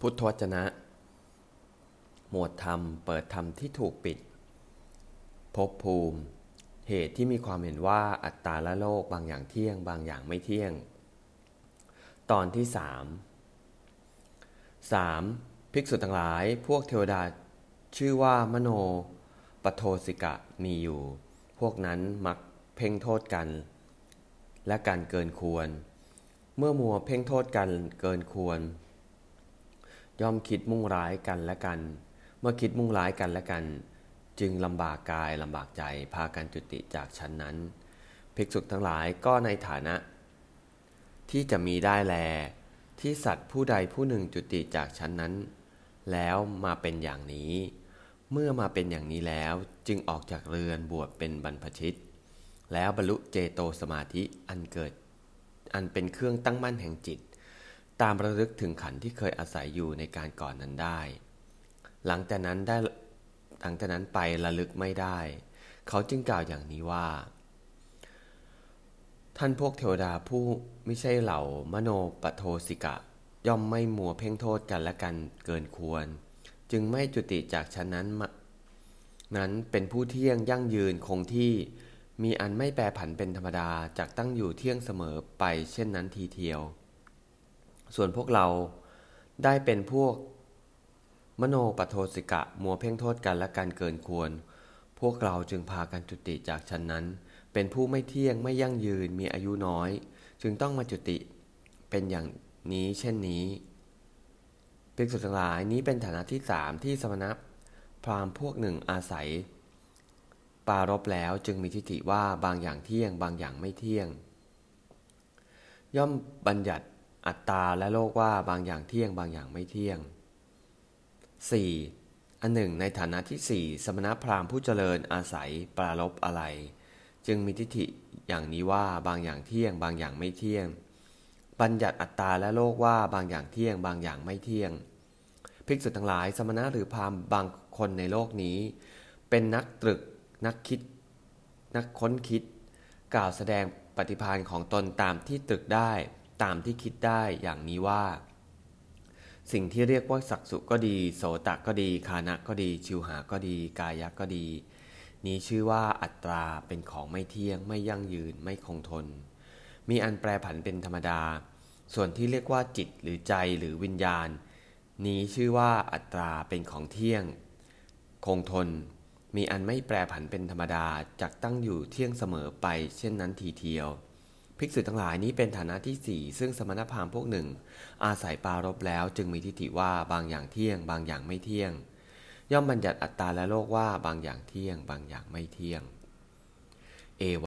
พุทธวจนะ หมวดธรรม เปิดธรรมที่ถูกปิด ภพภูมิ เหตุที่มีความเห็นว่าอัตตาและโลกบางอย่างเที่ยง บางอย่างไม่เที่ยง ตอนที่สามสามภิกษุทั้งหลาย พวกเทวดาชื่อว่ามโนปโทสิกะมีอยู่ พวกนั้นมักเพ่งโทษกัน และการเกินควร เมื่อมัวเพ่งโทษกันเกินควร ย่อมคิดมุ่งร้ายกันและกัน เมื่อคิดมุ่งร้ายกันและกัน จึงลำบากกายลำบากใจพากันจุติจากชั้นนั้น ภิกษุทั้งหลายก็ในฐานะ ที่จะมีได้แล ที่สัตว์ผู้ใดผู้หนึ่งจุติจากชั้นนั้น แล้วมาเป็นอย่างนี้ เมื่อมาเป็นอย่างนี้แล้วจึงออกจากเรือนบวชเป็นบรรพชิต แล้วบรรลุเจโตสมาธิอันเกิด อันเป็นเครื่องตั้งมั่นแห่งจิต ตามระลึกถึงขันที่เคยอาศัยอยู่ในการก่อนนั้นได้ หลังจากนั้นได้หลังจากนั้นไประลึกไม่ได้ เขาจึงกล่าวอย่างนี้ว่า ท่านพวกเทวดาผู้ไม่ใช่เหล่ามโนปโทสิกะ ย่อมไม่มัวเพ่งโทษกันและกันเกินควร จึงไม่จุติจากชั้นนั้นนั้นเป็นผู้เที่ยงยั่งยืนคงที่มีอันไม่แปรผันเป็นธรรมดาจากตั้งอยู่เที่ยงเสมอไปเช่นนั้นทีเทียว ส่วนพวกเราได้เป็นพวก มโนปโทสิกะมัวเพ่งโทษกันและการเกินควร พวกเราจึงพากันจุติจากชั้นนั้น เป็นผู้ไม่เที่ยงไม่ยั่งยืนมีอายุน้อย จึงต้องมาจุติเป็นอย่างนี้เช่นนี้ภิกษุทั้งหลายนี้เป็นฐานะที่สามที่สมณะพราหมณ์พวกหนึ่งอาศัย ปารบแล้วจึงมีทิฏฐิว่าบางอย่างเที่ยง บางอย่างไม่เที่ยง ย่อมบัญญัติ อัตตาและโลกว่าบางอย่างเที่ยงบางอย่างไม่เที่ยง 4. อันหนึ่งในฐานะที่สี่สมณพราหมณ์ผู้เจริญอาศัยปรารบอะไร จึงมีทิฏฐิอย่างนี้ว่าบางอย่างเที่ยงบางอย่างไม่เที่ยง บัญญัติอัตตาและโลกว่าบางอย่างเที่ยงบางอย่างไม่เที่ยง ภิกษุทั้งหลาย สมณะหรือพราหมณ์บางคนในโลกนี้ เป็นนักตรึกนักคิด นักค้นคิด กล่าวแสดงปฏิภาณของตนตามที่ตรึกได้ ตามที่คิดได้อย่างนี้ว่า สิ่งที่เรียกว่าสักสุก็ดี โสตะก็ดี คานะก็ดี ชิวหาก็ดี กายะก็ดี นี้ชื่อว่าอัตราเป็นของไม่เที่ยง ไม่ยั่งยืนไม่คงทน มีอันแปรผันเป็นธรรมดา ส่วนที่เรียกว่าจิตหรือใจหรือวิญญาณ นี้ชื่อว่าอัตราเป็นของเที่ยง คงทน มีอันไม่แปรผันเป็นธรรมดาจากตั้งอยู่เที่ยงเสมอไป เช่นนั้นทีเทียว ภิกษุทั้งหลายนี้เป็นฐานะที่สี่ซึ่งสมณพราหมณ์พวกหนึ่ง อาศัยปารบแล้วจึงมีทิฏฐิว่าบางอย่างเที่ยง บางอย่างไม่เที่ยง ย่อมบัญญัติอัตตาและโลกว่าบางอย่างเที่ยง บางอย่างไม่เที่ยง เอว